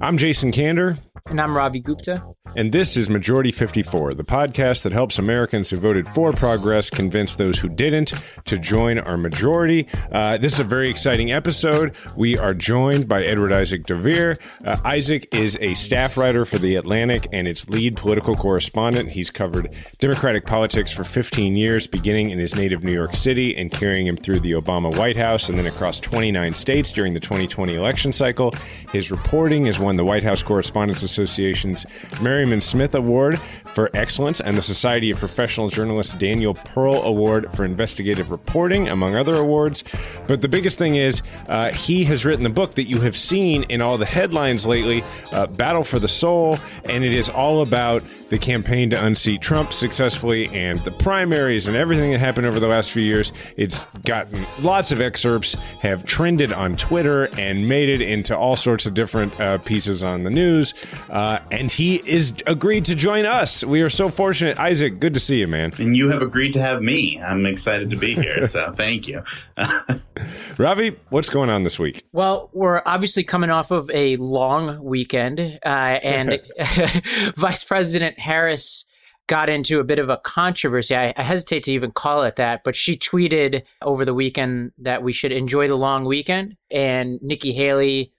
I'm Jason Kander. And I'm Ravi Gupta. And this is Majority 54, the podcast that helps Americans who voted for progress convince those who didn't to join our majority. Uh, this is a very exciting episode. We are joined by Edward Isaac Dovere. Uh, Isaac is a staff writer for The Atlantic and its lead political correspondent. He's covered Democratic politics for 15 years, beginning in his native New York City and carrying him through the Obama White House and then across 29 states during the 2020 election cycle. His reporting has won the White House Correspondents Association's Merriman Smith Award for Excellence and the Society of Professional Journalists Daniel Pearl Award for Investigative Reporting, among other awards. But the biggest thing is, uh, he has written the book that you have seen in all the headlines lately uh, Battle for the Soul, and it is all about the campaign to unseat Trump successfully and the primaries and everything that happened over the last few years. It's gotten lots of excerpts, have trended on Twitter, and made it into all sorts of different uh, pieces on the news. Uh, and he is agreed to join us. We are so fortunate. Isaac, good to see you, man. And you have agreed to have me. I'm excited to be here. so thank you. Ravi, what's going on this week? Well, we're obviously coming off of a long weekend, uh, and Vice President Harris got into a bit of a controversy. I, I, hesitate to even call it that, but she tweeted over the weekend that we should enjoy the long weekend. And Nikki Haley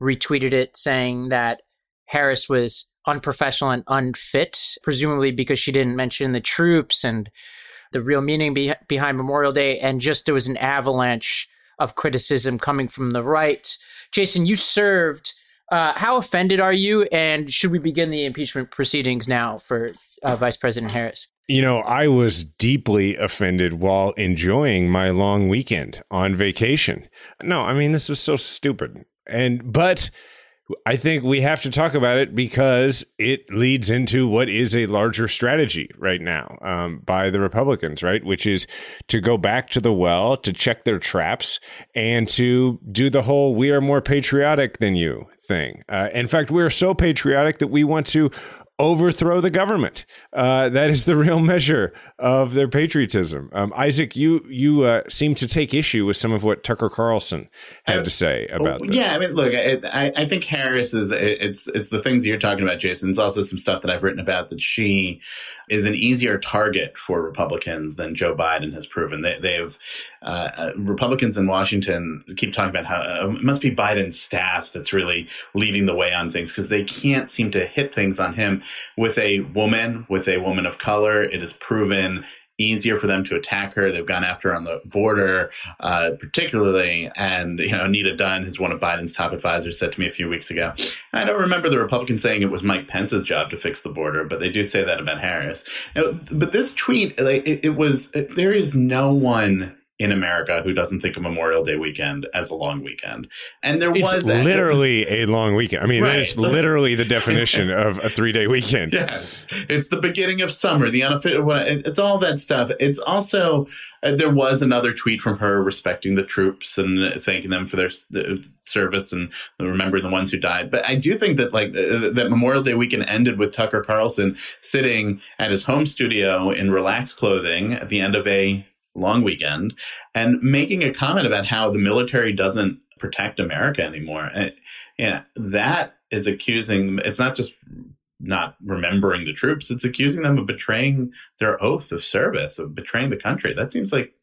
retweeted it saying that Harris was unprofessional and unfit, presumably because she didn't mention the troops and the real meaning be- behind Memorial Day. And just there was an avalanche of criticism coming from the right. Jason, you served. Uh, how offended are you? And should we begin the impeachment proceedings now for uh, Vice President Harris? You know, I was deeply offended while enjoying my long weekend on vacation. No, I mean, this was so stupid. And, but I think we have to talk about it because it leads into what is a larger strategy right now um, by the Republicans, right? Which is to go back to the well, to check their traps, and to do the whole we are more patriotic than you thing. Uh, in fact, we are so patriotic that we want to overthrow the government. Uh, that is the real measure of their patriotism. Um, Isaac, you you uh, seem to take issue with some of what Tucker Carlson had to say about oh, this. Yeah, I mean, look, I, I think Harris is it's it's the things you're talking about, Jason. It's also some stuff that I've written about that she is an easier target for Republicans than Joe Biden has proven. They they have uh, uh, Republicans in Washington keep talking about how uh, it must be Biden's staff that's really leading the way on things because they can't seem to hit things on him with a woman, with a woman of color. It is proven easier for them to attack her. They've gone after her on the border, uh, particularly. And, you know, Anita Dunn, who's one of Biden's top advisors, said to me a few weeks ago, I don't remember the Republicans saying it was Mike Pence's job to fix the border, but they do say that about Harris. But this tweet, like, it, it was, there is no one in America who doesn't think of Memorial Day weekend as a long weekend. And there it's was literally a, a long weekend. I mean, right. it's literally the definition of a three day weekend. Yes. It's the beginning of summer, the unofficial, it's all that stuff. It's also, uh, there was another tweet from her respecting the troops and thanking them for their service and remembering the ones who died. But I do think that like uh, that Memorial Day weekend ended with Tucker Carlson sitting at his home studio in relaxed clothing at the end of a long weekend and making a comment about how the military doesn't protect America anymore. And, that is accusing, it's not just not remembering the troops, it's accusing them of betraying their oath of service, of betraying the country. That seems like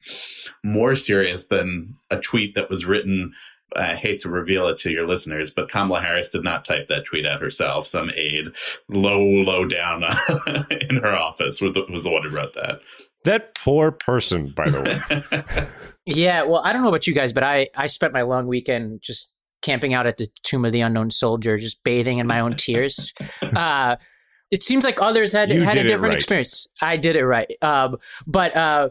more serious than a tweet that was written I hate to reveal it to your listeners, but Kamala Harris did not type that tweet out herself. Some aide low, low down in her office was the one who wrote that. That poor person, by the way. yeah, well, I don't know about you guys, but I I spent my long weekend just camping out at the Tomb of the Unknown Soldier, just bathing in my own tears. Uh, it seems like others had You had a different right. experience. I did it right, um, but uh,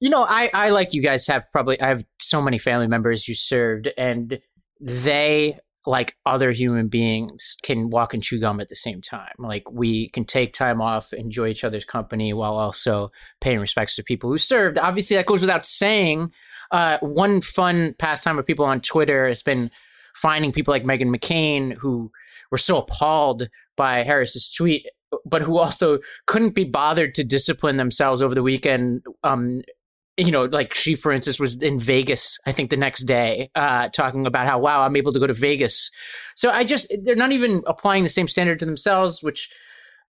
you know, I I like you guys have probably I have so many family members who served, and they like other human beings can walk and chew gum at the same time. Like we can take time off, enjoy each other's company while also paying respects to people who served. Obviously, that goes without saying. Uh, one fun pastime of people on Twitter has been finding people like Meghan McCain who were so appalled by Harris's tweet, but who also couldn't be bothered to discipline themselves over the weekend. Um, you know, like she, for instance, was in Vegas, I think the next day, uh, talking about how, wow, I'm able to go to Vegas. So I just, they're not even applying the same standard to themselves, which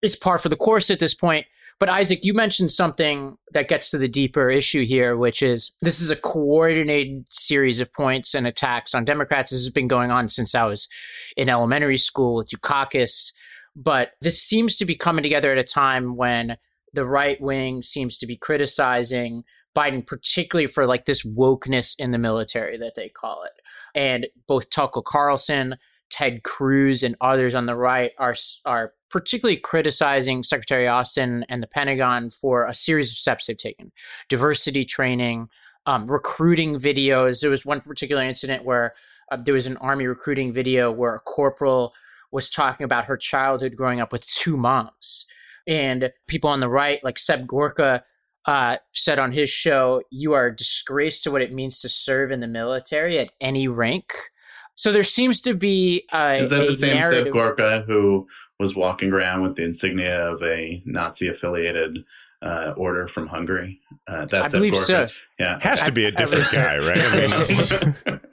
is par for the course at this point. But Isaac, you mentioned something that gets to the deeper issue here, which is this is a coordinated series of points and attacks on Democrats. This has been going on since I was in elementary school with Dukakis. But this seems to be coming together at a time when the right wing seems to be criticizing Biden, particularly for like this wokeness in the military that they call it. And both Tucker Carlson, Ted Cruz, and others on the right are are particularly criticizing Secretary Austin and the Pentagon for a series of steps they've taken: diversity training, um, recruiting videos. There was one particular incident where uh, there was an army recruiting video where a corporal was talking about her childhood growing up with two moms, and people on the right, like Seb Gorka, uh, said on his show, "You are a disgrace to what it means to serve in the military at any rank." So there seems to be a, Is that a the same narrative. Seb Gorka who was walking around with the insignia of a Nazi affiliated uh, order from Hungary? Uh, that's I Seb believe Gorka. so. Yeah. Has to be a different was- guy, right? I mean,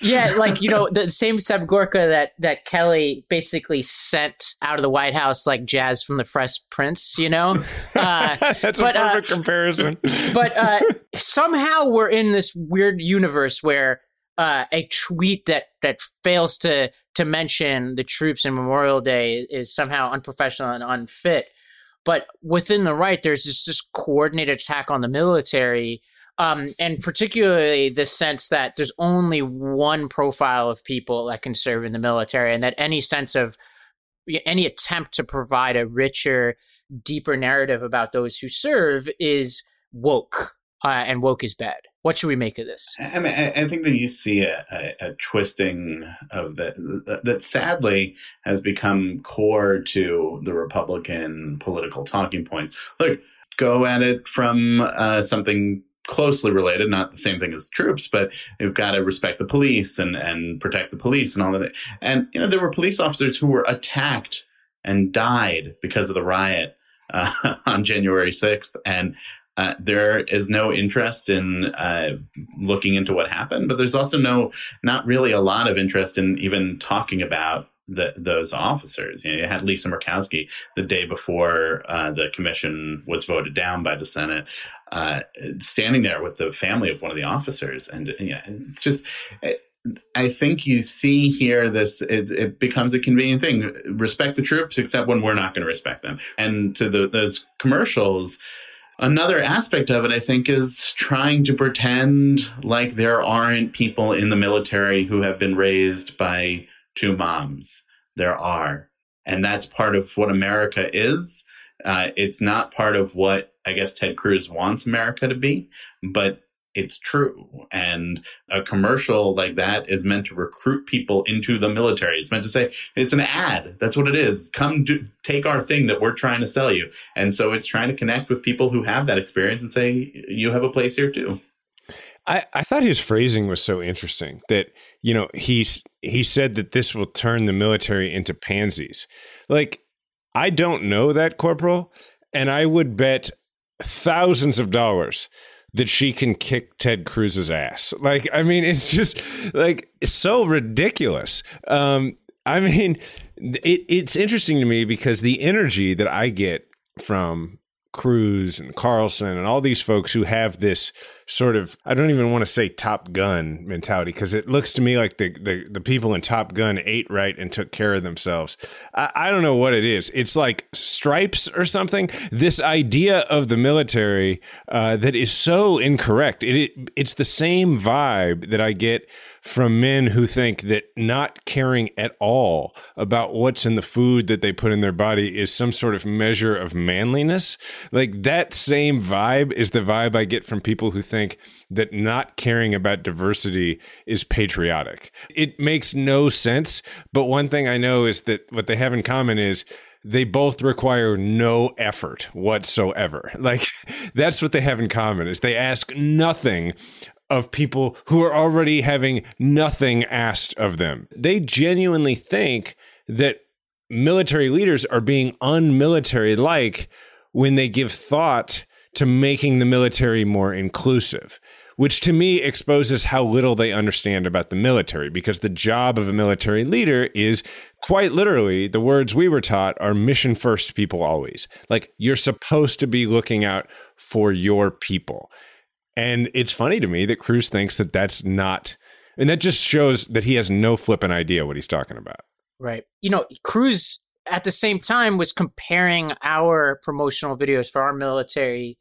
yeah, like you know, the same Seb Gorka that that Kelly basically sent out of the White House like jazz from the Fresh Prince, you know. Uh, that's But, a uh, perfect comparison. but uh, somehow we're in this weird universe where uh, a tweet that that fails to to mention the troops in Memorial Day is somehow unprofessional and unfit. But within the right, there's this just coordinated attack on the military, um, and particularly the sense that there's only one profile of people that can serve in the military, and that any sense of any attempt to provide a richer, deeper narrative about those who serve is woke, uh, and woke is bad. What should we make of this? I mean, I, think that you see a, a, a twisting of that that- that sadly has become core to the Republican political talking points. Look, go at it from uh, something closely related, not the same thing as troops, but you've got to respect the police and and protect the police and all that. And you know, there were police officers who were attacked and died because of the riot uh, on January sixth, and uh, there is no interest in uh, looking into what happened, but there's also no, not really a lot of interest in even talking about the, those officers. You know, you had Lisa Murkowski the day before uh, the commission was voted down by the Senate, uh, standing there with the family of one of the officers, and you know, it's just. It, I think you see here this it, it becomes a convenient thing. Respect the troops, except when we're not going to respect them. And to the, those commercials, Another aspect of it, I think, is trying to pretend like there aren't people in the military who have been raised by two moms. There are. And that's part of what America is. Uh, it's not part of what I guess Ted Cruz wants America to be, but it's true. And a commercial like that is meant to recruit people into the military. It's meant to say, it's an ad. That's what it is. Come do, take our thing that we're trying to sell you. And so it's trying to connect with people who have that experience and say, you have a place here too. I, I thought his phrasing was so interesting that you know he's he said that this will turn the military into pansies. Like I don't know that corporal, and I would bet thousands of dollars that she can kick Ted Cruz's ass. Like I mean, it's just like it's so ridiculous. Um, I mean, it, it's interesting to me because the energy that I get from Cruz and Carlson and all these folks who have this sort of I don't even want to say Top Gun mentality because it looks to me like the, the the people in Top Gun ate right and took care of themselves. I, I don't know what it is. It's like stripes or something. This idea of the military uh, that is so incorrect. It, it it's the same vibe that I get from men who think that not caring at all about what's in the food that they put in their body is some sort of measure of manliness. Like that same vibe is the vibe I get from people who think that not caring about diversity is patriotic. It makes no sense. But one thing I know is that what they have in common is they both require no effort whatsoever. Like that's what they have in common is they ask nothing of people who are already having nothing asked of them. They genuinely think that military leaders are being unmilitary like when they give thought to making the military more inclusive, which to me exposes how little they understand about the military because the job of a military leader is quite literally the words we were taught are mission first people always. Like you're supposed to be looking out for your people. And it's funny to me that Cruz thinks that that's not, and that just shows that he has no flippant idea what he's talking about. Right. You know, Cruz at the same time was comparing our promotional videos for our military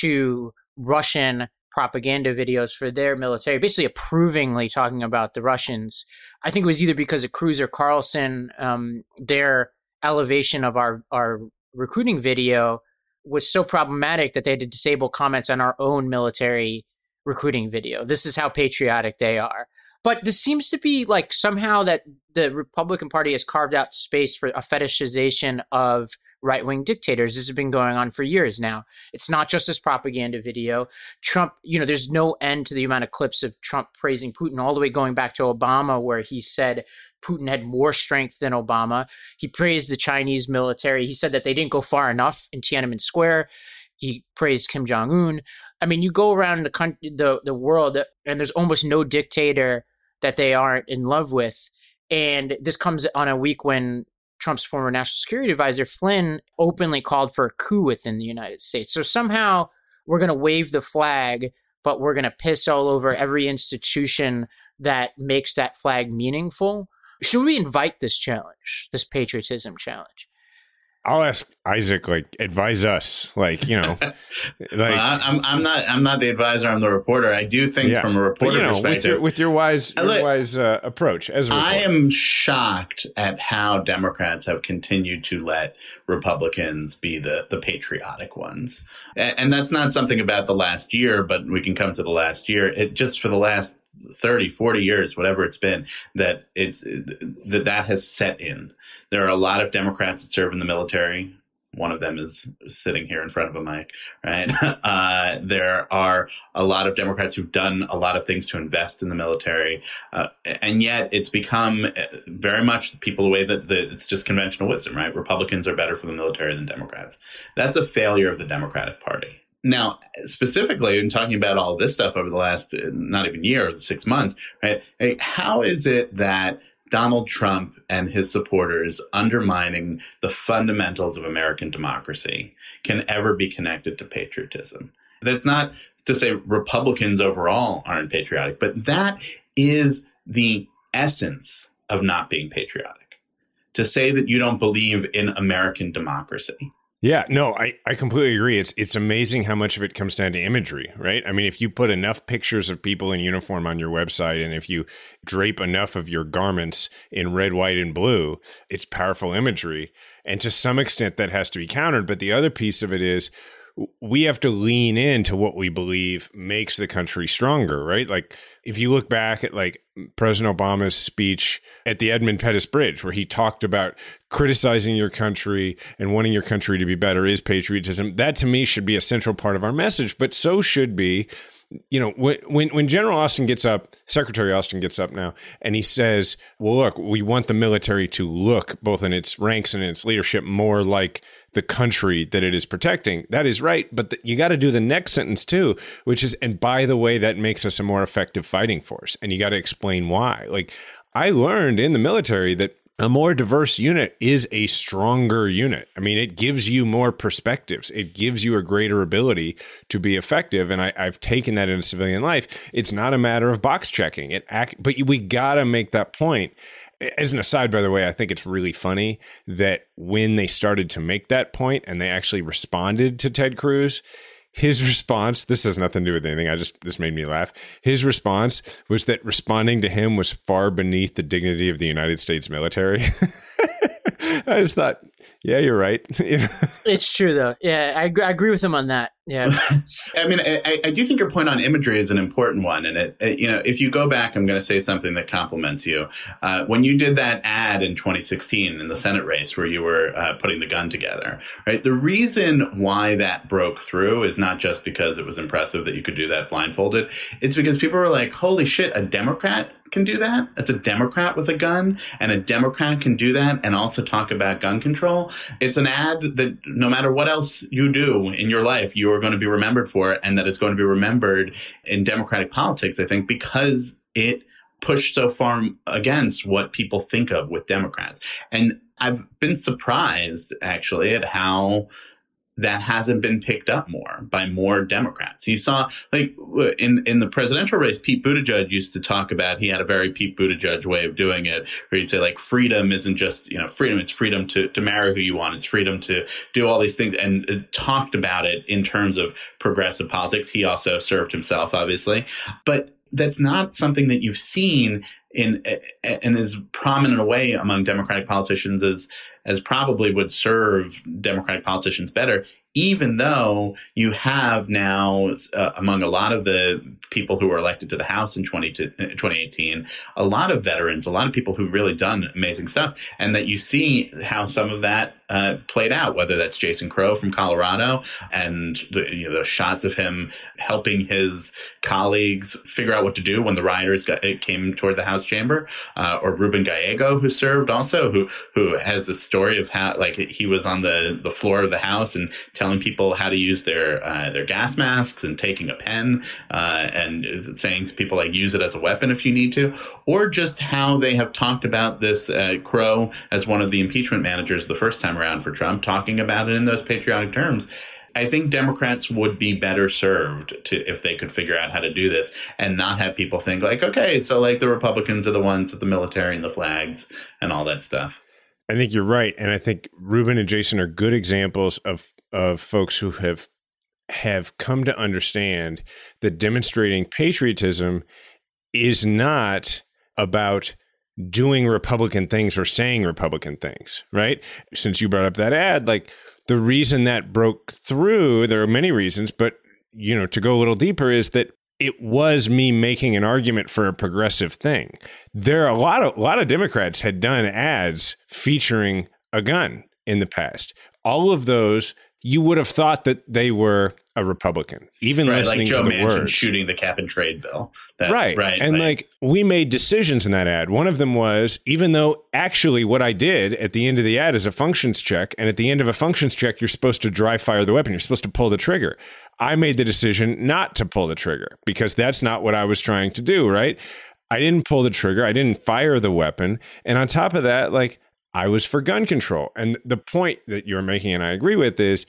to Russian propaganda videos for their military, basically approvingly talking about the Russians. I think it was either because of Cruz or Carlson, um, their elevation of our, our recruiting video was so problematic that they had to disable comments on our own military recruiting video. This is how patriotic they are. But this seems to be like somehow that the Republican Party has carved out space for a fetishization of right wing dictators. This has been going on for years now. It's not just this propaganda video. Trump, you know, there's no end to the amount of clips of Trump praising Putin, all the way going back to Obama, where he said Putin had more strength than Obama. He praised the Chinese military. He said that they didn't go far enough in Tiananmen Square. He praised Kim Jong Un. I mean, you go around the country, the the world, and there's almost no dictator that they aren't in love with. And this comes on a week when Trump's former national security advisor Flynn openly called for a coup within the United States. So somehow we're going to wave the flag, but we're going to piss all over every institution that makes that flag meaningful should we invite this challenge, this patriotism challenge? I'll ask Isaac, like, advise us, like, you know, like well, I'm, I'm not, I'm not the advisor. I'm the reporter. I do think yeah. from a reporter but, you know, perspective, with your, with your wise, your look, wise uh, approach, as I am shocked at how Democrats have continued to let Republicans be the the patriotic ones, and, and that's not something about the last year, but we can come to the last year. It just for the last 30 40 years whatever it's been that it's that that has set in. There are a lot of democrats that serve in the military. One of them is sitting here in front of a mic right? Uh, there are a lot of democrats who've done a lot of things to invest in the military. Uh, and yet it's become uh, very much the people the way that the, it's just conventional wisdom right? Republicans are better for the military than democrats. That's a failure of the democratic party now, specifically, in talking about all this stuff over the last uh, not even year, six months, right? How is it that Donald Trump and his supporters undermining the fundamentals of American democracy can ever be connected to patriotism? That's not to say Republicans overall aren't patriotic, but that is the essence of not being patriotic. To say that you don't believe in American democracy yeah, no, I, I completely agree. It's it's amazing how much of it comes down to imagery, right? I mean, if you put enough pictures of people in uniform on your website and if you drape enough of your garments in red, white, and blue, it's powerful imagery. And to some extent that has to be countered. But the other piece of it is we have to lean into what we believe makes the country stronger, right? Like if you look back at like President Obama's speech at the Edmund Pettus Bridge, where he talked about criticizing your country and wanting your country to be better is patriotism. That to me should be a central part of our message, but so should be you know when when General Austin gets up, Secretary Austin gets up now, and he says, "Well, look, we want the military to look both in its ranks and in its leadership more like the country that it is protecting. That is right. But the, you got to do the next sentence too, which is, and by the way, that makes us a more effective fighting force. And you got to explain why. Like, I learned in the military that a more diverse unit is a stronger unit. I mean, it gives you more perspectives. It gives you a greater ability to be effective. And I, have taken that into civilian life. It's not a matter of box checking. It act, but we got to make that point. As an aside, by the way, I think it's really funny that when they started to make that point and they actually responded to Ted Cruz, his response this has nothing to do with anything i just this made me laugh his response was that responding to him was far beneath the dignity of the united states military i just thought yeah, you're right. it's true though. Yeah, I, I, agree with him on that. Yeah. I mean, I, I, do think your point on imagery is an important one. And it, it you know, if you go back, I'm going to say something that compliments you. Uh, when you did that ad in 2016 in the Senate race where you were uh, putting the gun together, right? The reason why that broke through is not just because it was impressive that you could do that blindfolded. It's because people were like, holy shit, a Democrat can do that. It's a Democrat with a gun, and a Democrat can do that and also talk about gun control. It's an ad that no matter what else you do in your life, you are going to be remembered for, and that is going to be remembered in Democratic politics, I think, because it pushed so far against what people think of with Democrats. And I've been surprised actually at how that hasn't been picked up more by more Democrats. You saw, like, in, in the presidential race, Pete Buttigieg used to talk about, he had a very Pete Buttigieg way of doing it, where he'd say, like, freedom isn't just, you know, freedom, it's freedom to, to marry who you want, it's freedom to do all these things, and talked about it in terms of progressive politics. He also served himself, obviously. But that's not something that you've seen in, in as prominent a way among Democratic politicians as, as probably would serve Democratic politicians better, even though you have now, uh, among a lot of the people who were elected to the House in 20 to, 2018, a lot of veterans, a lot of people who really done amazing stuff, and that you see how some of that uh, played out, whether that's Jason Crow from Colorado and the, you know, the shots of him helping his colleagues figure out what to do when the rioters got, came toward the House chamber, uh, or Ruben Gallego, who served also, who who has the story of how like he was on the, the floor of the House and telling people how to use their uh, their gas masks and taking a pen uh, and saying to people like use it as a weapon if you need to, or just how they have talked about this uh, Crow as one of the impeachment managers the first time around for Trump, talking about it in those patriotic terms. I think Democrats would be better served to if they could figure out how to do this and not have people think like, okay, so like the Republicans are the ones with the military and the flags and all that stuff. I think you're right, and I think Ruben and Jason are good examples of of folks who have have come to understand that demonstrating patriotism is not about doing Republican things or saying Republican things, right? Since you brought up that ad, like the reason that broke through, there are many reasons, but you know, to go a little deeper is that it was me making an argument for a progressive thing. There are a lot of a lot of Democrats had done ads featuring a gun in the past. All of those you would have thought that they were a Republican, even right, listening like Joe to the Manchin words. shooting the cap and trade bill. That, right, right, and like, like we made decisions in that ad. One of them was even though actually what I did at the end of the ad is a functions check, and at the end of a functions check, you're supposed to dry fire the weapon. You're supposed to pull the trigger. I made the decision not to pull the trigger because that's not what I was trying to do. Right. I didn't pull the trigger. I didn't fire the weapon. And on top of that, like I was for gun control. And the point that you're making, and I agree with, is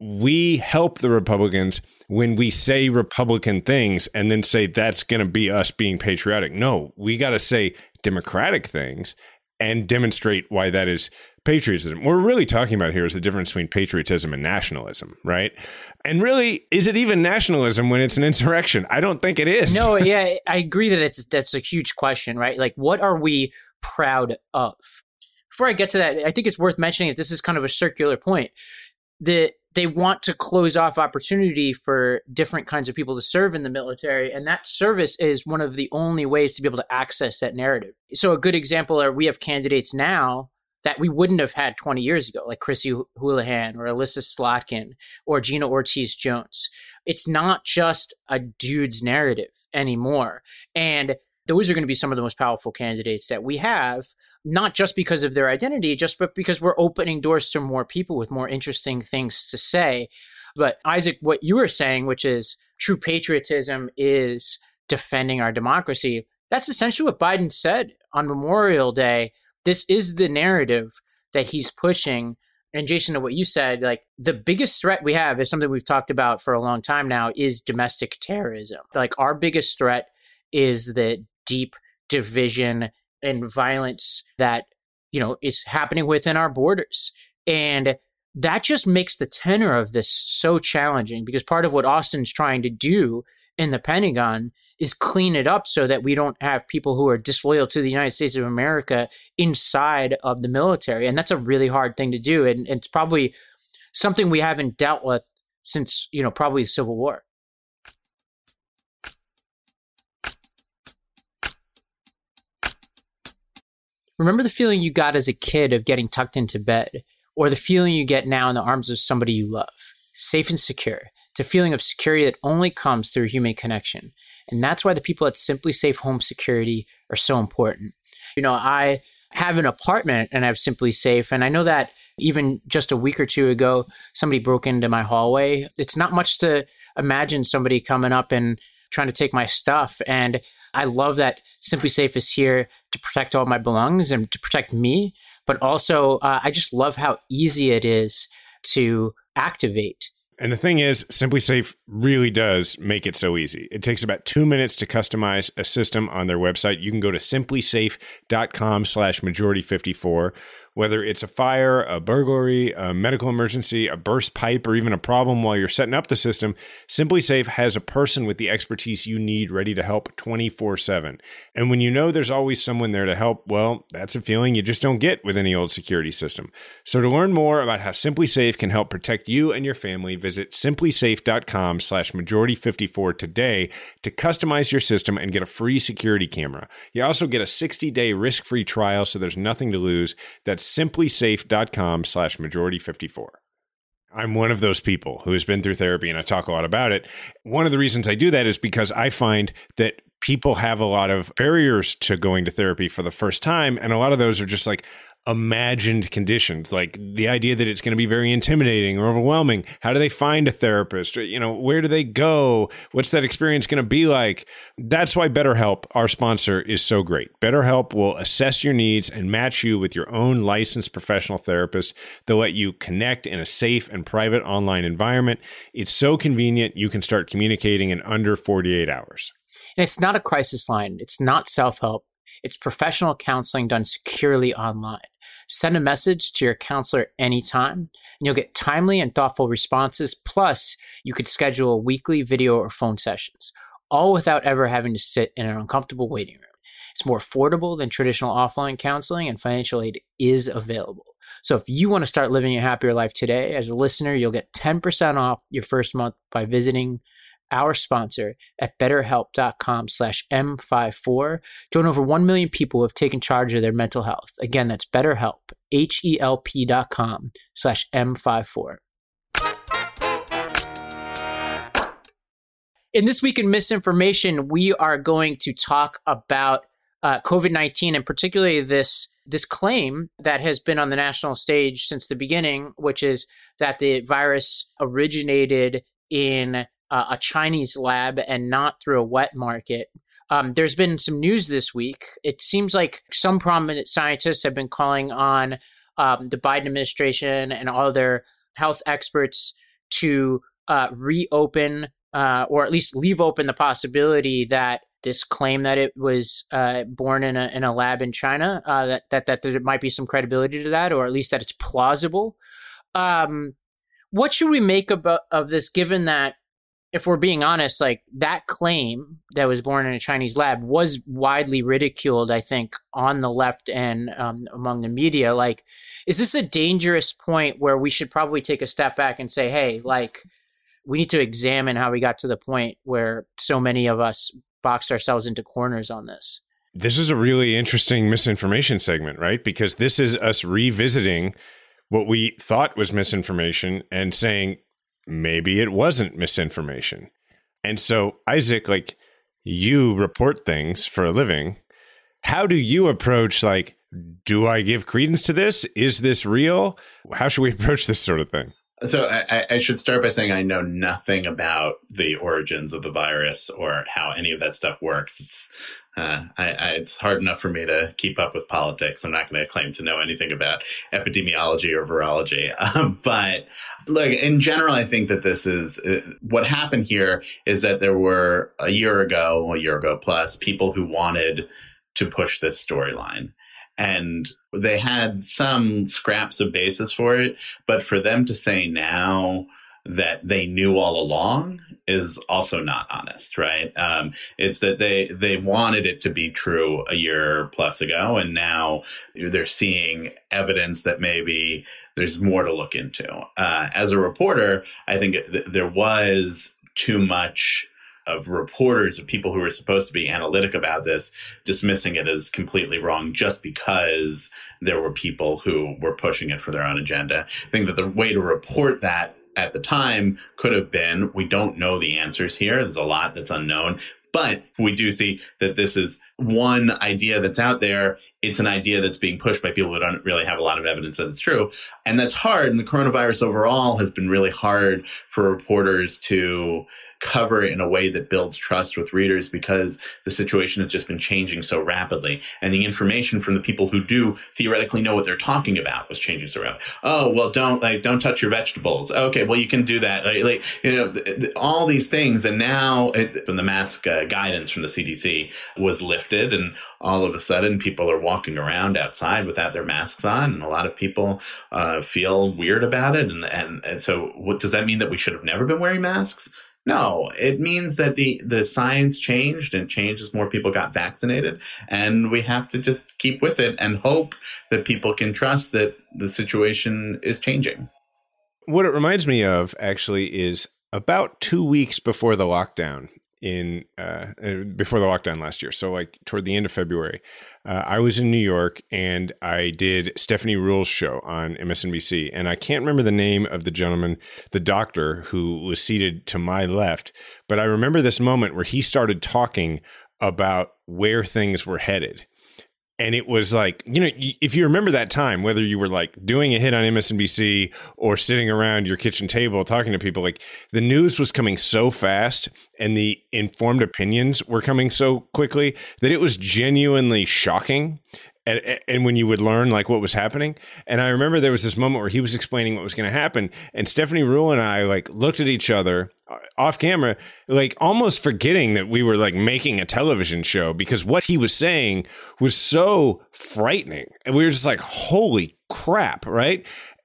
we help the Republicans when we say Republican things and then say that's going to be us being patriotic. No, we got to say Democratic things and demonstrate why that is patriotism. What we're really talking about here is the difference between patriotism and nationalism, right? And really, is it even nationalism when it's an insurrection? I don't think it is. No, yeah, I agree that it's that's a huge question, right? Like, what are we proud of? Before I get to that, I think it's worth mentioning that this is kind of a circular point. That they want to close off opportunity for different kinds of people to serve in the military, and that service is one of the only ways to be able to access that narrative. So, a good example are we have candidates now that we wouldn't have had 20 years ago, like Chrissy Houlahan or Elissa Slotkin or Gina Ortiz Jones. It's not just a dude's narrative anymore. And those are going to be some of the most powerful candidates that we have, not just because of their identity, just but because we're opening doors to more people with more interesting things to say. But Isaac, what you were saying, which is true patriotism is defending our democracy, that's essentially what Biden said on Memorial Day this is the narrative that he's pushing. And Jason, to what you said, like the biggest threat we have is something we've talked about for a long time now is domestic terrorism. Like our biggest threat is the deep division and violence that, you know, is happening within our borders. And that just makes the tenor of this so challenging because part of what Austin's trying to do in the Pentagon is clean it up so that we don't have people who are disloyal to the United States of America inside of the military. And that's a really hard thing to do. And, and it's probably something we haven't dealt with since, you know, probably the Civil War. Remember the feeling you got as a kid of getting tucked into bed, or the feeling you get now in the arms of somebody you love, safe and secure. It's a feeling of security that only comes through human connection. And that's why the people at SimpliSafe Home Security are so important. You know, I have an apartment and I have SimpliSafe, and I know that even just a week or two ago, somebody broke into my hallway. It's not much to imagine somebody coming up and trying to take my stuff. And I love that SimpliSafe is here to protect all my belongings and to protect me. But also, uh, I just love how easy it is to activate. And the thing is, SimpliSafe really does make it so easy. It takes about two minutes to customize a system on their website. You can go to simplisafe.com slash majority54 whether it's a fire, a burglary, a medical emergency, a burst pipe, or even a problem while you're setting up the system, SimpliSafe has a person with the expertise you need ready to help 24 7. And when you know there's always someone there to help, well, that's a feeling you just don't get with any old security system. So to learn more about how SimpliSafe can help protect you and your family, visit simplisafe.com slash majority54 today to customize your system and get a free security camera. You also get a 60-day risk-free trial, so there's nothing to lose. That's simplisafe.com slash majority 54. I'm one of those people who has been through therapy and I talk a lot about it. One of the reasons I do that is because I find that people have a lot of barriers to going to therapy for the first time. And a lot of those are just like, imagined conditions like the idea that it's going to be very intimidating or overwhelming. How do they find a therapist? You know where do they go? What's that experience going to be like? That's why betterhelp our sponsor is so great. Betterhelp will assess your needs and match you with your own licensed professional therapist. They'll let you connect in a safe and private online environment. It's so convenient you can start communicating in under 48 hours. And it's not a crisis line. It's not self-help it's professional counseling done securely online. Send a message to your counselor anytime, and you'll get timely and thoughtful responses. Plus, you could schedule weekly video or phone sessions, all without ever having to sit in an uncomfortable waiting room. It's more affordable than traditional offline counseling, and financial aid is available. So if you want to start living a happier life today, as a listener, you'll get 10% off your first month by visiting our sponsor at betterhelp.com slash M54. Join over 1 million people who have taken charge of their mental health. Again, that's betterhelp, H-E-L-P dot com slash M54. In this week in misinformation, we are going to talk about uh, COVID 19 and particularly this, this claim that has been on the national stage since the beginning, which is that the virus originated in uh, a Chinese lab and not through a wet market. Um, there's been some news this week. It seems like some prominent scientists have been calling on um, the Biden administration and all their health experts to uh, reopen uh, or at least leave open the possibility that this claim that it was uh, born in a, in a lab in China, uh, that, that, that there might be some credibility to that, or at least that it's plausible. Um, what should we make about, of this, given that if we're being honest, like that claim that was born in a Chinese lab was widely ridiculed, I think, on the left and um, among the media. Like, is this a dangerous point where we should probably take a step back and say, hey, like, we need to examine how we got to the point where so many of us boxed ourselves into corners on this? This is a really interesting misinformation segment, right? Because this is us revisiting what we thought was misinformation and saying, maybe it wasn't misinformation. And so, Isaac, like you report things for a living. How do you approach, like, do I give credence to this? Is this real? How should we approach this sort of thing? So I, I, should start by saying I know nothing about the origins of the virus or how any of that stuff works. It's Uh, I, I, it's hard enough for me to keep up with politics. I'm not going to claim to know anything about epidemiology or virology. Um, but look, in general, I think that this is uh, what happened here is that there were a year ago, a year ago plus, people who wanted to push this storyline. And they had some scraps of basis for it. But for them to say now, that they knew all along is also not honest, right? Um, it's that they they wanted it to be true a year plus ago, and now they're seeing evidence that maybe there's more to look into. Uh, as a reporter, I think th- there was too much of reporters of people who were supposed to be analytic about this dismissing it as completely wrong just because there were people who were pushing it for their own agenda. I think that the way to report that at the time could have been we don't know the answers here. There's a lot that's unknown. But we do see that this is one idea that's out there. It's an idea that's being pushed by people who don't really have a lot of evidence that it's true. And that's hard. And the coronavirus overall has been really hard for reporters to cover in a way that builds trust with readers because the situation has just been changing so rapidly. And the information from the people who do theoretically know what they're talking about was changing so rapidly. Oh, well, don't like, don't touch your vegetables. Okay. Well, you can do that. Like, like you know, th- th- all these things. And now it, when the mask uh, guidance from the CDC was lifted and all of a sudden people are walking around outside without their masks on. And a lot of people uh, feel weird about it. And, and, and so what does that mean that we should have never been wearing masks? No, it means that the, the science changed and changed as more people got vaccinated. And we have to just keep with it and hope that people can trust that the situation is changing. What it reminds me of actually is about two weeks before the lockdown in uh, uh, before the lockdown last year. So like toward the end of February, uh, I was in New York and I did Stephanie Ruhle's show on MSNBC, and I can't remember the name of the gentleman, the doctor who was seated to my left, but I remember this moment where he started talking about where things were headed and it was like you know if you remember that time whether you were like doing a hit on msnbc or sitting around your kitchen table talking to people like the news was coming so fast and the informed opinions were coming so quickly that it was genuinely shocking and, and, when you would learn like what was happening. And i remember there was this moment where he was explaining what was going to happen and stephanie ruhle and i like looked at each other uh, off camera like almost forgetting that we were like making a television show because what he was saying was so frightening. And we were just like holy crap right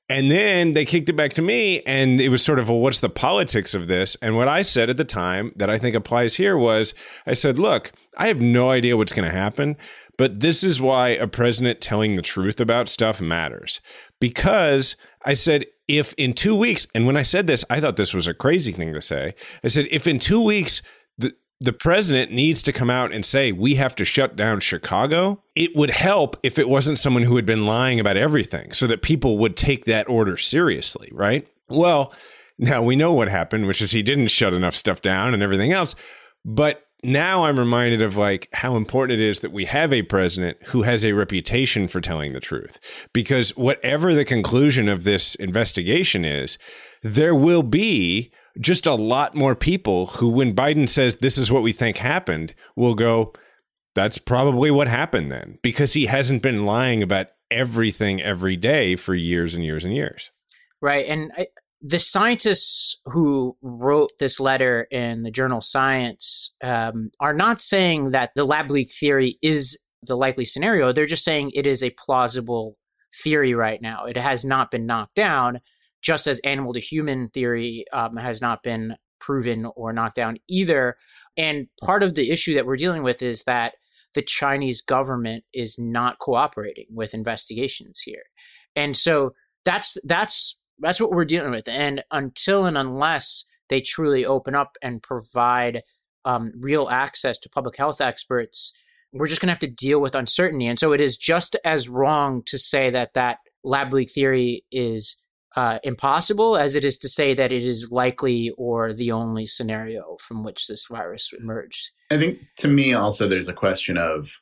and then they kicked it back to me, and it was sort of, well, what's the politics of this? And what I said at the time that I think applies here was I said, look, I have no idea what's going to happen, but this is why a president telling the truth about stuff matters. Because I said, if in two weeks, and when I said this, I thought this was a crazy thing to say. I said, if in two weeks, the, president needs to come out and say, we have to shut down Chicago, it would help if it wasn't someone who had been lying about everything so that people would take that order seriously, right? Well, now we know what happened, which is he didn't shut enough stuff down and everything else. But now I'm reminded of like how important it is that we have a president who has a reputation for telling the truth. Because whatever the conclusion of this investigation is, there will be just a lot more people who, when Biden says this is what we think happened, will go, that's probably what happened then, because he hasn't been lying about everything every day for years and years and years. Right. And I, the scientists who wrote this letter in the journal Science um, are not saying that the lab leak theory is the likely scenario. They're just saying it is a plausible theory right now. It has not been knocked down, just as animal to human theory um, has not been proven or knocked down either. And part of the issue that we're dealing with is that the Chinese government is not cooperating with investigations here. And so that's that's that's what we're dealing with. And until and unless they truly open up and provide um, real access to public health experts, we're just going to have to deal with uncertainty. And so it is just as wrong to say that that lab leak theory is uh, impossible as it is to say that it is likely or the only scenario from which this virus emerged. I think to me also there's a question of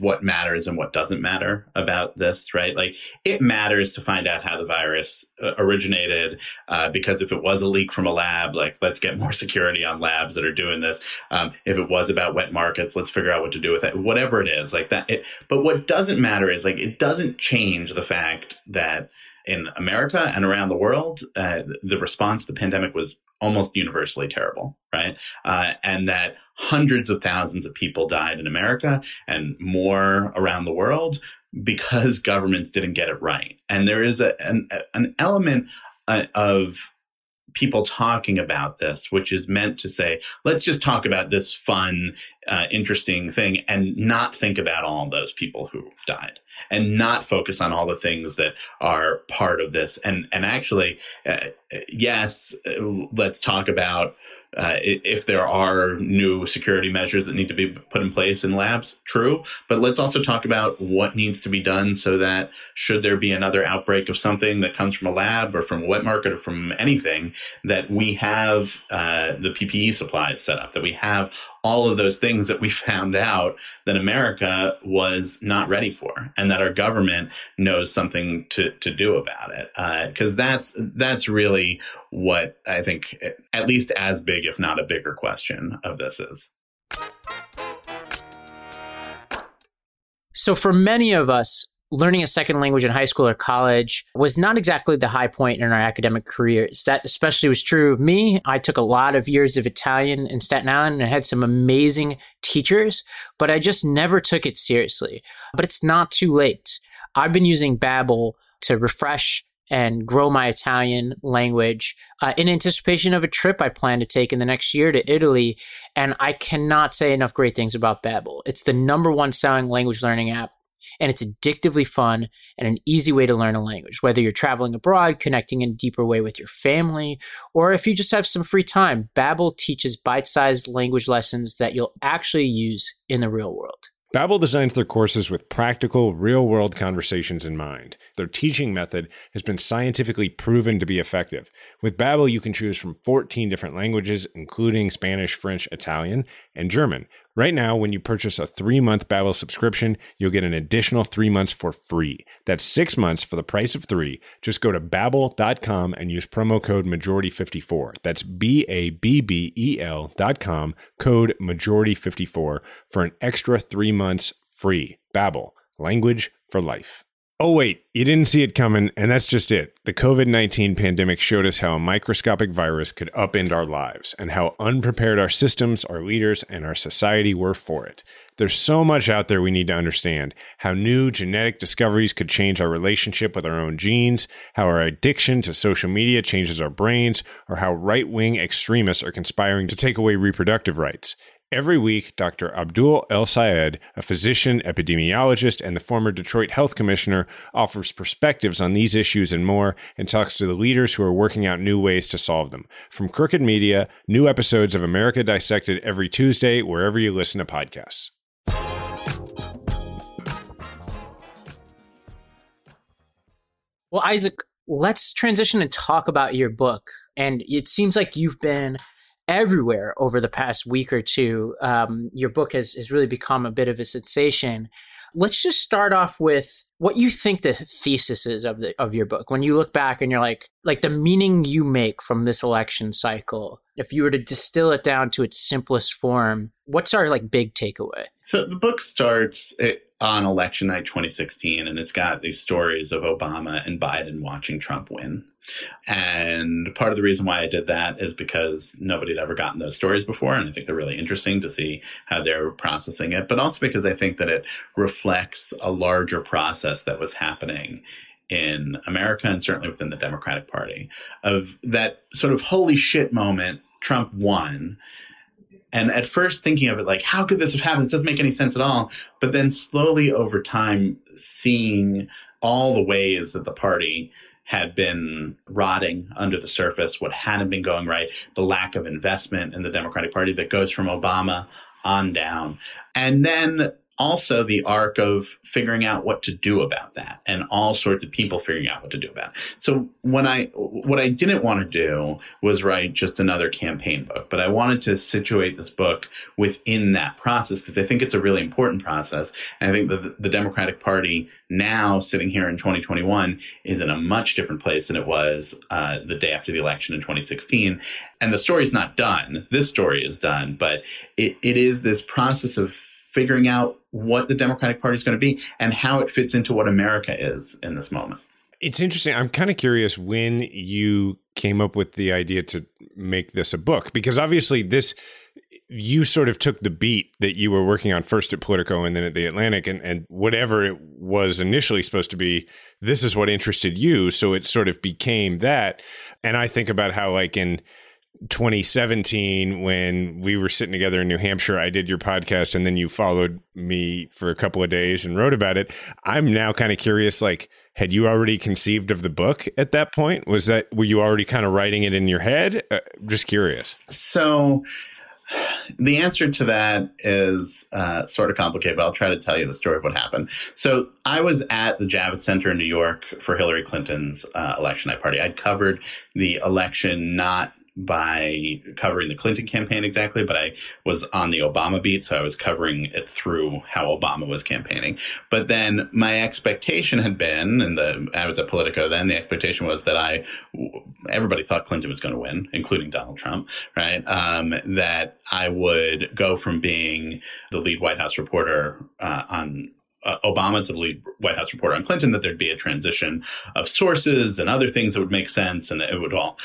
what matters and what doesn't matter about this, right? Like it matters to find out how the virus uh, originated, uh, because if it was a leak from a lab, like let's get more security on labs that are doing this. Um, if it was about wet markets, let's figure out what to do with it. Whatever it is, like that. It, but what doesn't matter is like it doesn't change the fact that in America and around the world, uh, the response to the pandemic was almost universally terrible, right? Uh, and that hundreds of thousands of people died in America and more around the world because governments didn't get it right. And there is a, an, an element uh, of people talking about this, which is meant to say, let's just talk about this fun, uh, interesting thing and not think about all those people who died and not focus on all the things that are part of this. And, and actually, uh, yes, let's talk about uh, if there are new security measures that need to be put in place in labs, true. But let's also talk about what needs to be done so that should there be another outbreak of something that comes from a lab or from a wet market or from anything, that we have uh, the PPE supplies set up, that we have all of those things that we found out that America was not ready for, and that our government knows something to to do about it. Because uh, that's that's really what I think, at least as big, if not a bigger question of this is. So, for many of us, learning a second language in high school or college was not exactly the high point in our academic careers. That especially was true of me. I took a lot of years of Italian in Staten Island and had some amazing teachers, but I just never took it seriously. But it's not too late. I've been using Babbel to refresh and grow my Italian language uh, in anticipation of a trip I plan to take in the next year to Italy. And I cannot say enough great things about Babbel. It's the number one selling language learning app and it's addictively fun and an easy way to learn a language, whether you're traveling abroad, connecting in a deeper way with your family, or if you just have some free time. Babbel teaches bite-sized language lessons that you'll actually use in the real world. Babbel designs their courses with practical, real-world conversations in mind. Their teaching method has been scientifically proven to be effective. With Babbel, you can choose from 14 different languages, including Spanish, French, Italian, and German. Right now, when you purchase a three-month Babbel subscription, you'll get an additional three months for free. That's six months for the price of three. Just go to babbel.com and use promo code majority54. That's B-A-B-B-E-L dot com, code majority54 for an extra three months free. Babbel, language for life. Oh, wait, you didn't see it coming, and that's just it. The COVID 19 pandemic showed us how a microscopic virus could upend our lives and how unprepared our systems, our leaders, and our society were for it. There's so much out there we need to understand how new genetic discoveries could change our relationship with our own genes, how our addiction to social media changes our brains, or how right wing extremists are conspiring to take away reproductive rights. Every week, Dr. Abdul El Sayed, a physician, epidemiologist, and the former Detroit Health Commissioner, offers perspectives on these issues and more and talks to the leaders who are working out new ways to solve them. From Crooked Media, new episodes of America Dissected every Tuesday, wherever you listen to podcasts. Well, Isaac, let's transition and talk about your book. And it seems like you've been everywhere over the past week or two. Um, your book has, has really become a bit of a sensation. Let's just start off with what you think the thesis is of the of your book. When you look back and you're like, like the meaning you make from this election cycle. If you were to distill it down to its simplest form, what's our like big takeaway? So the book starts eh, on election night 2016, and it's got these stories of Obama and Biden watching Trump win. And part of the reason why I did that is because nobody had ever gotten those stories before. And I think they're really interesting to see how they're processing it, but also because I think that it reflects a larger process that was happening in America and certainly within the Democratic Party of that sort of holy shit moment. Trump won. And at first thinking of it like, how could this have happened? It doesn't make any sense at all. But then slowly over time, seeing all the ways that the party had been rotting under the surface, what hadn't been going right, the lack of investment in the Democratic Party that goes from Obama on down. And then also the arc of figuring out what to do about that and all sorts of people figuring out what to do about it. So when I, what I didn't want to do was write just another campaign book, but I wanted to situate this book within that process because I think it's a really important process. And I think that the Democratic Party now sitting here in 2021 is in a much different place than it was uh, the day after the election in 2016. And the story's not done. This story is done, but it, it is this process of figuring out what the Democratic Party is going to be and how it fits into what America is in this moment. It's interesting. I'm kind of curious when you came up with the idea to make this a book because obviously this you sort of took the beat that you were working on first at Politico and then at the Atlantic and, and whatever it was initially supposed to be, this is what interested you. So it sort of became that. And I think about how like in 2017 when we were sitting together in New Hampshire. I did your podcast and then you followed me for a couple of days and wrote about it. I'm now kind of curious like had you already conceived of the book at that point? Was that were you already kind of writing it in your head? Uh, just curious. So the answer to that is uh, sort of complicated, but I'll try to tell you the story of what happened. So I was at the Javits Center in New York for Hillary Clinton's uh, election night party. I'd covered the election not by covering the Clinton campaign exactly, but I was on the Obama beat, so I was covering it through how Obama was campaigning. But then my expectation had been, and the I was at Politico then, the expectation was that I, everybody thought Clinton was going to win, including Donald Trump, right? Um, that I would go from being the lead White House reporter uh, on uh, Obama to the lead White House reporter on Clinton, that there'd be a transition of sources and other things that would make sense, and it would all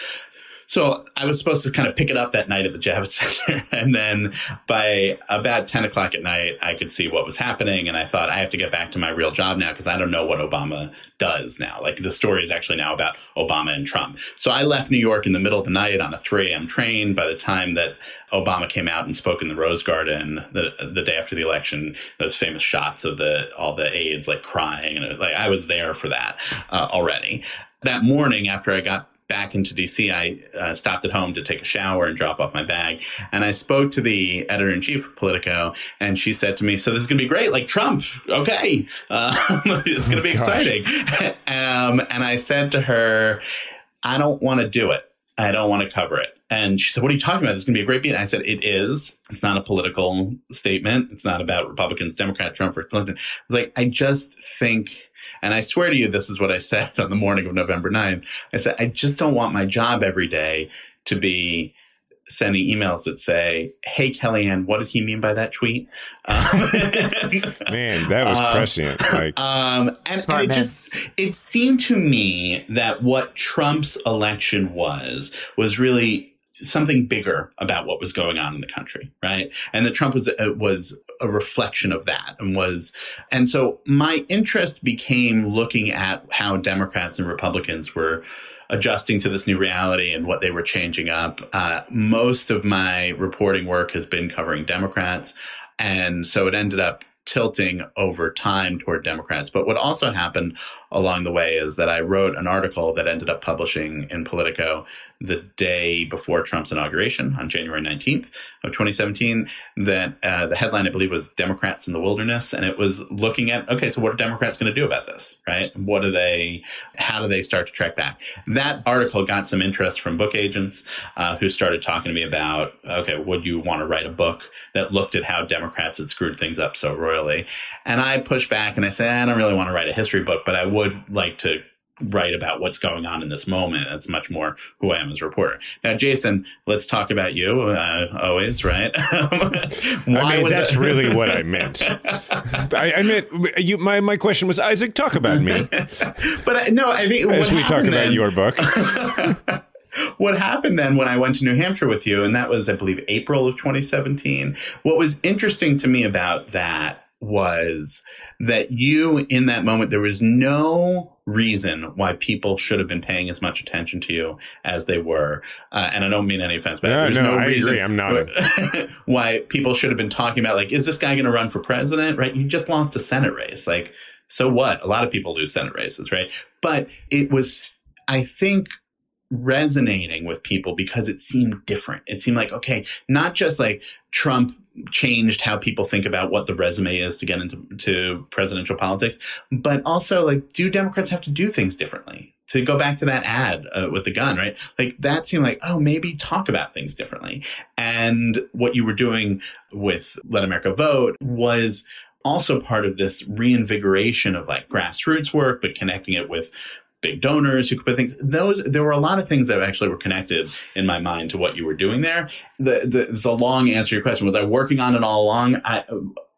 so I was supposed to kind of pick it up that night at the Javits Center. And then by about 10 o'clock at night, I could see what was happening. And I thought, I have to get back to my real job now because I don't know what Obama does now. Like the story is actually now about Obama and Trump. So I left New York in the middle of the night on a 3 a.m. train. By the time that Obama came out and spoke in the Rose Garden the, the day after the election, those famous shots of the all the aides like crying. And like I was there for that uh, already. That morning after I got back into DC, I uh, stopped at home to take a shower and drop off my bag. And I spoke to the editor in chief of Politico, and she said to me, "So this is going to be great, like Trump. Okay, uh, it's going to be oh, exciting." um, and I said to her, "I don't want to do it. I don't want to cover it." And she said, What are you talking about? This is going to be a great beat. I said, It is. It's not a political statement. It's not about Republicans, Democrat, Trump, or Clinton. I was like, I just think and I swear to you, this is what I said on the morning of November 9th. I said, I just don't want my job every day to be sending emails that say, Hey, Kellyanne, what did he mean by that tweet? Um, man, that was um, prescient. Like, um, and, and it just, it seemed to me that what Trump's election was, was really something bigger about what was going on in the country, right? And that Trump was uh, was a reflection of that, and was, and so my interest became looking at how Democrats and Republicans were adjusting to this new reality and what they were changing up. Uh, most of my reporting work has been covering Democrats, and so it ended up tilting over time toward Democrats. But what also happened along the way is that I wrote an article that ended up publishing in Politico the day before Trump's inauguration on January 19th of 2017. That uh, the headline, I believe, was Democrats in the Wilderness. And it was looking at, okay, so what are Democrats going to do about this, right? What do they, how do they start to track back? That article got some interest from book agents uh, who started talking to me about, okay, would you want to write a book that looked at how Democrats had screwed things up so royally? And I pushed back and I said, I don't really want to write a history book, but I would like to write about what's going on in this moment. That's much more who I am as a reporter. Now, Jason, let's talk about you. Uh, always, right? I mean, that's it? really what I meant. I, I, meant you. My my question was Isaac. Talk about me. but I, no, I think as we talk about then, your book. what happened then when I went to New Hampshire with you, and that was, I believe, April of 2017. What was interesting to me about that was that you, in that moment, there was no reason why people should have been paying as much attention to you as they were. Uh, and I don't mean any offense, but no, there's no, no I reason agree. I'm not why people should have been talking about like, is this guy going to run for president? Right? You just lost a Senate race. Like, so what? A lot of people lose Senate races, right? But it was, I think resonating with people because it seemed different. It seemed like, okay, not just like Trump changed how people think about what the resume is to get into to presidential politics, but also like, do Democrats have to do things differently? To go back to that ad uh, with the gun, right? Like that seemed like, oh, maybe talk about things differently. And what you were doing with Let America Vote was also part of this reinvigoration of like grassroots work, but connecting it with big donors who could put things. Those there were a lot of things that actually were connected in my mind to what you were doing there. The, the a long answer to your question. Was I working on it all along? I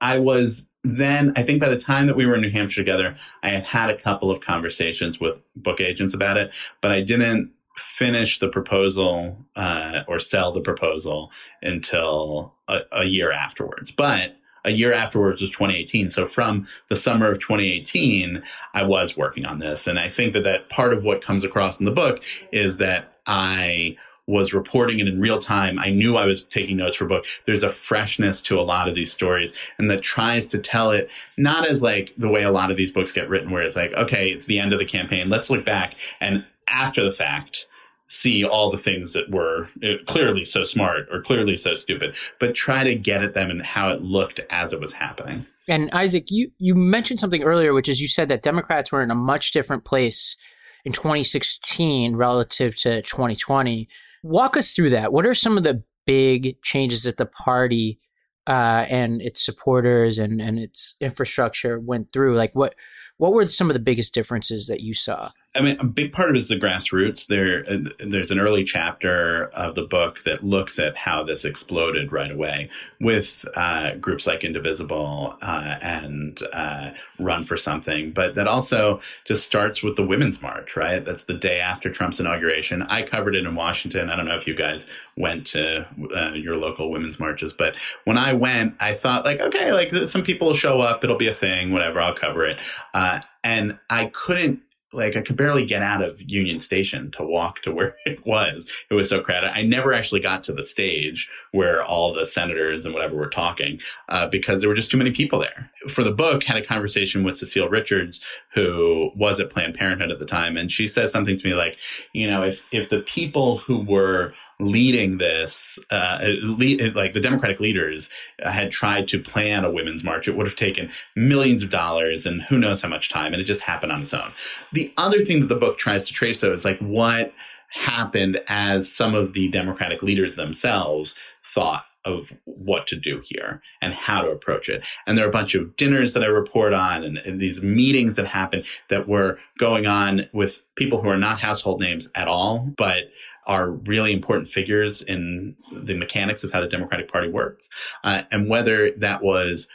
I was then. I think by the time that we were in New Hampshire together, I had had a couple of conversations with book agents about it, but I didn't finish the proposal uh, or sell the proposal until a, a year afterwards. But a year afterwards was 2018. So from the summer of 2018, I was working on this. And I think that that part of what comes across in the book is that I was reporting it in real time. I knew I was taking notes for book. There's a freshness to a lot of these stories and that tries to tell it not as like the way a lot of these books get written, where it's like, okay, it's the end of the campaign. Let's look back and after the fact, see all the things that were uh, clearly so smart or clearly so stupid, but try to get at them and how it looked as it was happening. And Isaac, you you mentioned something earlier, which is you said that Democrats were in a much different place in 2016 relative to 2020. Walk us through that. What are some of the big changes that the party uh, and its supporters and, and its infrastructure went through? Like what what were some of the biggest differences that you saw? I mean, a big part of it is the grassroots. There, uh, there's an early chapter of the book that looks at how this exploded right away with uh, groups like Indivisible uh, and uh, Run for Something, but that also just starts with the Women's March, right? That's the day after Trump's inauguration. I covered it in Washington. I don't know if you guys went to uh, your local women's marches, but when I went, I thought like, okay, like some people will show up, it'll be a thing, whatever, I'll cover it. Uh, and I couldn't like I could barely get out of Union Station to walk to where it was. It was so crowded. I never actually got to the stage where all the senators and whatever were talking uh, because there were just too many people there. For the book, had a conversation with Cecile Richards, who was at Planned Parenthood at the time, and she said something to me like, you know, if if the people who were leading this, uh, lead, like the Democratic leaders had tried to plan a women's march, it would have taken millions of dollars and who knows how much time, and it just happened on its own. The other thing that the book tries to trace, though, is like what happened as some of the Democratic leaders themselves thought of what to do here and how to approach it. And there are a bunch of dinners that I report on and, and, these meetings that happen that were going on with people who are not household names at all, but are really important figures in the mechanics of how the Democratic Party works. Uh, and whether that was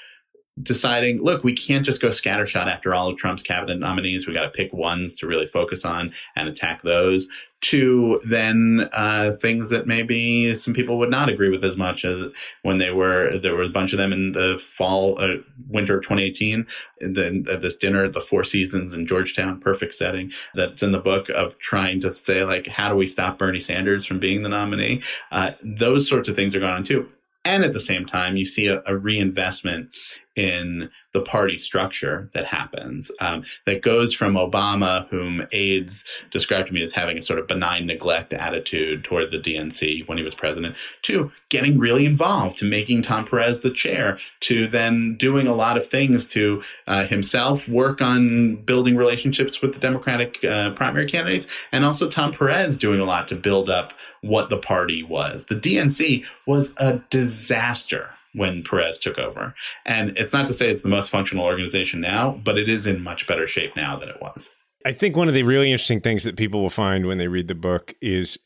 deciding, look, we can't just go scattershot after all of Trump's cabinet nominees. We got to pick ones to really focus on and attack those. To then uh, things that maybe some people would not agree with as much as when they were there were a bunch of them in the fall uh, winter of 2018 then uh, this dinner at the Four Seasons in Georgetown perfect setting that's in the book of trying to say like how do we stop Bernie Sanders from being the nominee uh, those sorts of things are going on too and at the same time, you see a, a reinvestment in the party structure that happens um, that goes from Obama, whom aides described to me as having a sort of benign neglect attitude toward the DNC when he was president, to getting really involved, to making Tom Perez the chair, to then doing a lot of things to uh, himself work on building relationships with the Democratic uh, primary candidates, and also Tom Perez doing a lot to build up what the party was. The DNC was a disaster when Perez took over. And it's not to say it's the most functional organization now, but it is in much better shape now than it was. I think one of the really interesting things that people will find when they read the book is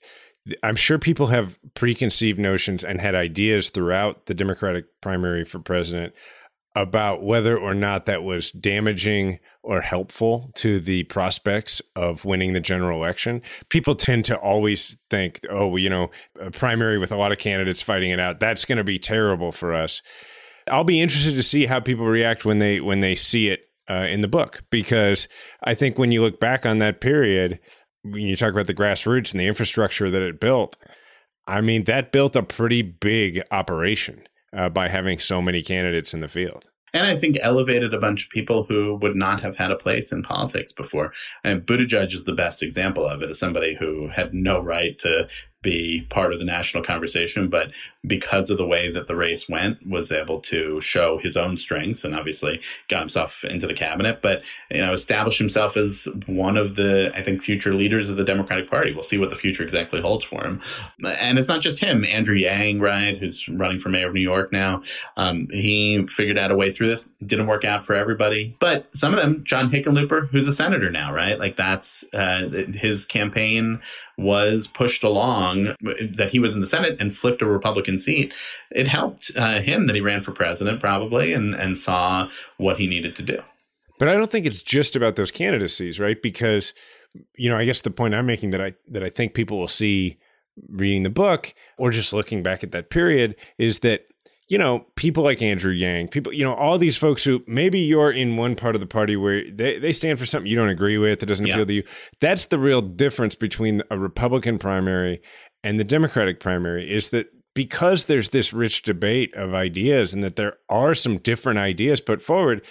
I'm sure people have preconceived notions and had ideas throughout the Democratic primary for president about whether or not that was damaging or helpful to the prospects of winning the general election. People tend to always think, oh, you know, a primary with a lot of candidates fighting it out, that's going to be terrible for us. I'll be interested to see how people react when they when they see it uh, in the book because I think when you look back on that period, when you talk about the grassroots and the infrastructure that it built, I mean that built a pretty big operation uh, by having so many candidates in the field. and I think elevated a bunch of people who would not have had a place in politics before. And Buttigieg is the best example of it as somebody who had no right to be part of the national conversation, but because of the way that the race went, was able to show his own strengths and obviously got himself into the cabinet, but you know, established himself as one of the, I think, future leaders of the Democratic Party. We'll see what the future exactly holds for him. And it's not just him, Andrew Yang, right, who's running for mayor of New York now. Um, he figured out a way through this. Didn't work out for everybody, but some of them, John Hickenlooper, who's a senator now, right? Like that's uh, his campaign was pushed along, that he was in the Senate and flipped a Republican seat, it helped uh, him that he ran for president probably and, and saw what he needed to do. But I don't think it's just about those candidacies, right? Because, you know, I guess the point I'm making that I that I think people will see reading the book or just looking back at that period is that you know, people like Andrew Yang, people, you know, all these folks who maybe you're in one part of the party where they, they stand for something you don't agree with, that doesn't yeah. appeal to you. That's the real difference between a Republican primary and the Democratic primary is that because there's this rich debate of ideas and that there are some different ideas put forward,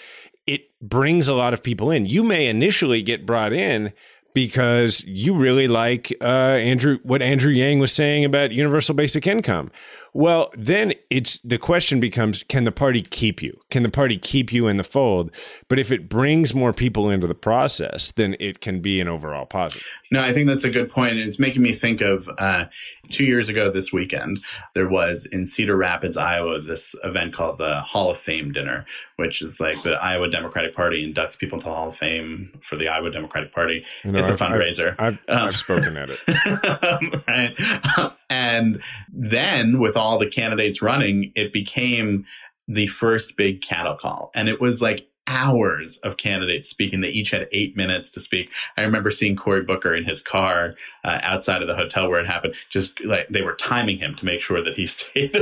it brings a lot of people in. You may initially get brought in because you really like uh, Andrew what Andrew Yang was saying about universal basic income. Well, then it's the question becomes can the party keep you? Can the party keep you in the fold? But if it brings more people into the process, then it can be an overall positive. No, I think that's a good point. It's making me think of uh, two years ago this weekend, there was in Cedar Rapids, Iowa, this event called the Hall of Fame Dinner, which is like the Iowa Democratic Party inducts people into the Hall of Fame for the Iowa Democratic Party. You know, it's I've, a fundraiser. I've, I've, um, I've spoken at it. right. And then with all the candidates running, it became the first big cattle call. And it was like hours of candidates speaking. They each had eight minutes to speak. I remember seeing Cory Booker in his car uh, outside of the hotel where it happened. Just like they were timing him to make sure that he stayed.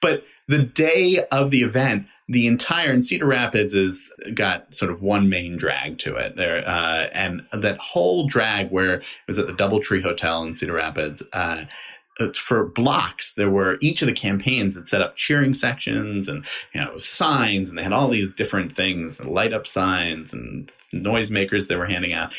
but the day of the event, the entire and Cedar Rapids has got sort of one main drag to it there, uh, and that whole drag where it was at the DoubleTree Hotel in Cedar Rapids. Uh, Uh, for blocks there were each of the campaigns had set up cheering sections and you know signs and they had all these different things light up signs and noisemakers they were handing out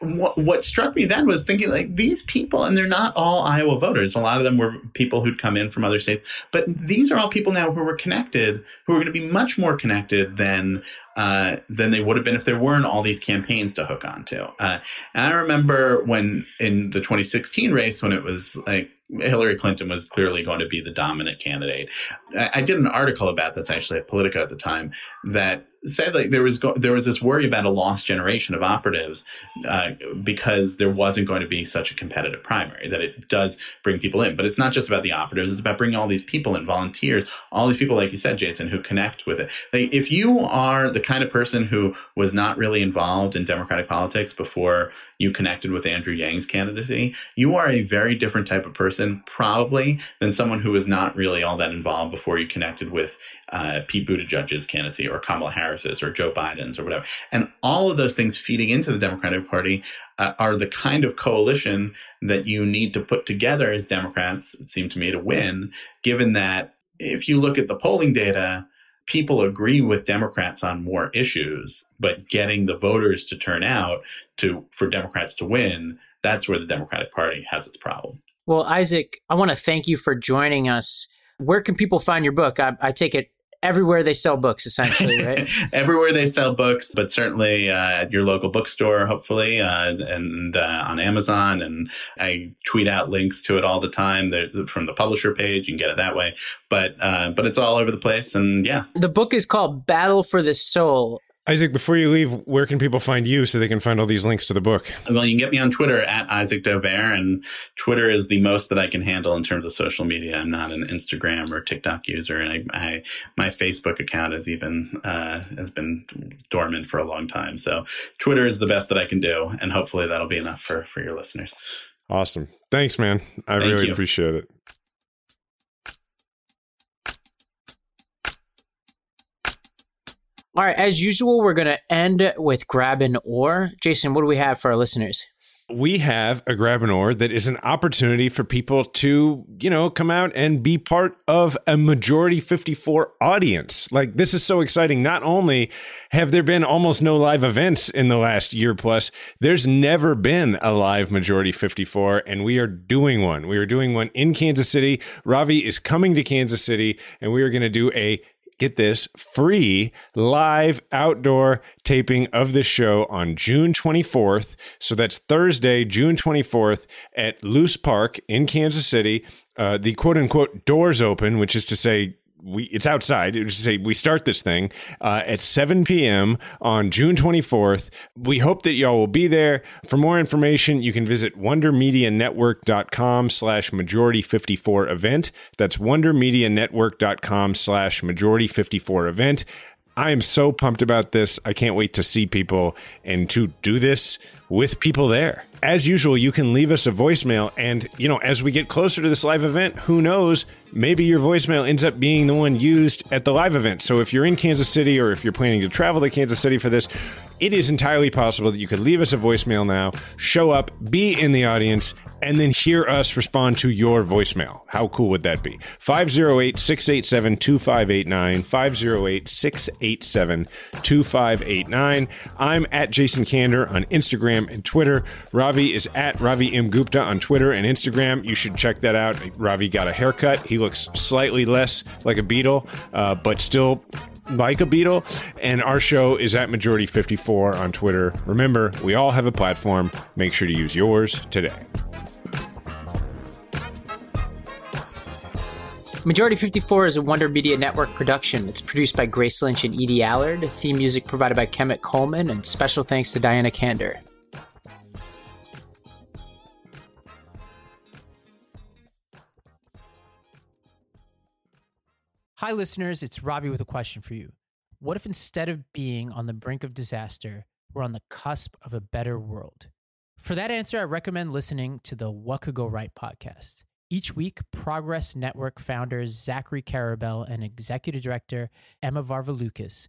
what, what struck me then was thinking like these people, and they're not all Iowa voters. A lot of them were people who'd come in from other states, but these are all people now who were connected, who are going to be much more connected than uh, than they would have been if there weren't all these campaigns to hook onto. Uh, and I remember when in the 2016 race, when it was like Hillary Clinton was clearly going to be the dominant candidate. I, I, did an article about this actually at Politico at the time that said like there was go- there was this worry about a lost generation of operatives uh, because there wasn't going to be such a competitive primary. That it does bring people in, but it's not just about the operatives. It's about bringing all these people in, volunteers, all these people, like you said, Jason, who connect with it. Like if you are the kind of person who was not really involved in Democratic politics before you connected with Andrew Yang's candidacy, you are a very different type of person, probably, than someone who was not really all that involved before you connected with uh, Pete Buttigieg's candidacy or Kamala Harris's or Joe Biden's or whatever. And all of those things feeding into the Democratic Party uh, are the kind of coalition that you need to put together as Democrats, it seemed to me, to win, given that if you look at the polling data, people agree with Democrats on more issues, but getting the voters to turn out to for Democrats to win, that's where the Democratic Party has its problem. Well, Isaac, I want to thank you for joining us. Where can people find your book? I, I take it everywhere they sell books, essentially, right? everywhere they sell books, but certainly uh, at your local bookstore, hopefully, uh, and uh, on Amazon. And I tweet out links to it all the time from the publisher page. You can get it that way. But uh, but it's all over the place, and yeah. The book is called Battle for the Soul. Isaac, before you leave, where can people find you so they can find all these links to the book? Well, you can get me on Twitter at Isaac Dovere, and Twitter is the most that I can handle in terms of social media. I'm not an Instagram or TikTok user, and I, I my Facebook account has even uh, has been dormant for a long time. So Twitter is the best that I can do, and hopefully that'll be enough for for your listeners. Awesome, thanks, man. I Thank really you. appreciate it. All right, as usual, we're going to end with grab an oar. Jason, what do we have for our listeners? we have a grab an oar that is an opportunity for people to, you know, come out and be part of a majority 54 audience. Like, this is so exciting. Not only have there been almost no live events in the last year plus, there's never been a live majority 54, and we are doing one. We are doing one in Kansas City. Ravi is coming to Kansas City, and we are going to do a get this free live outdoor taping of the show on June 24th. So that's Thursday, June 24th at Loose Park in Kansas City. Uh, the quote unquote doors open, which is to say, we it's outside. It say we start this thing uh, at 7 p.m. on June 24th. We hope that y'all will be there. For more information, you can visit wondermedianetwork.com slash majority 54 event. That's wondermedianetwork.com slash majority 54 event. I am so pumped about this. I can't wait to see people and to do this with people there. As usual, you can leave us a voicemail. And, you know, as we get closer to this live event, who knows? Maybe your voicemail ends up being the one used at the live event. So if you're in Kansas City or if you're planning to travel to Kansas City for this, it is entirely possible that you could leave us a voicemail now, show up, be in the audience, and then hear us respond to your voicemail. How cool would that be? 508 687 2589. 508 687 2589. I'm at Jason Kander on Instagram and Twitter. Ravi is at Ravi M. Gupta on Twitter and Instagram. You should check that out. Ravi got a haircut. He looks slightly less like a beetle, uh, but still like a beetle. And our show is at Majority 54 on Twitter. Remember, we all have a platform. Make sure to use yours today. Majority 54 is a Wonder Media Network production. It's produced by Grace Lynch and Edie Allard. Theme music provided by Kemet Coleman, and special thanks to Diana Kander. Hi, listeners. It's Ravi with a question for you. What if instead of being on the brink of disaster, we're on the cusp of a better world? For that answer, I recommend listening to the What Could Go Right podcast. Each week, Progress Network founders Zachary Karabell and executive director Emma Varvaloucas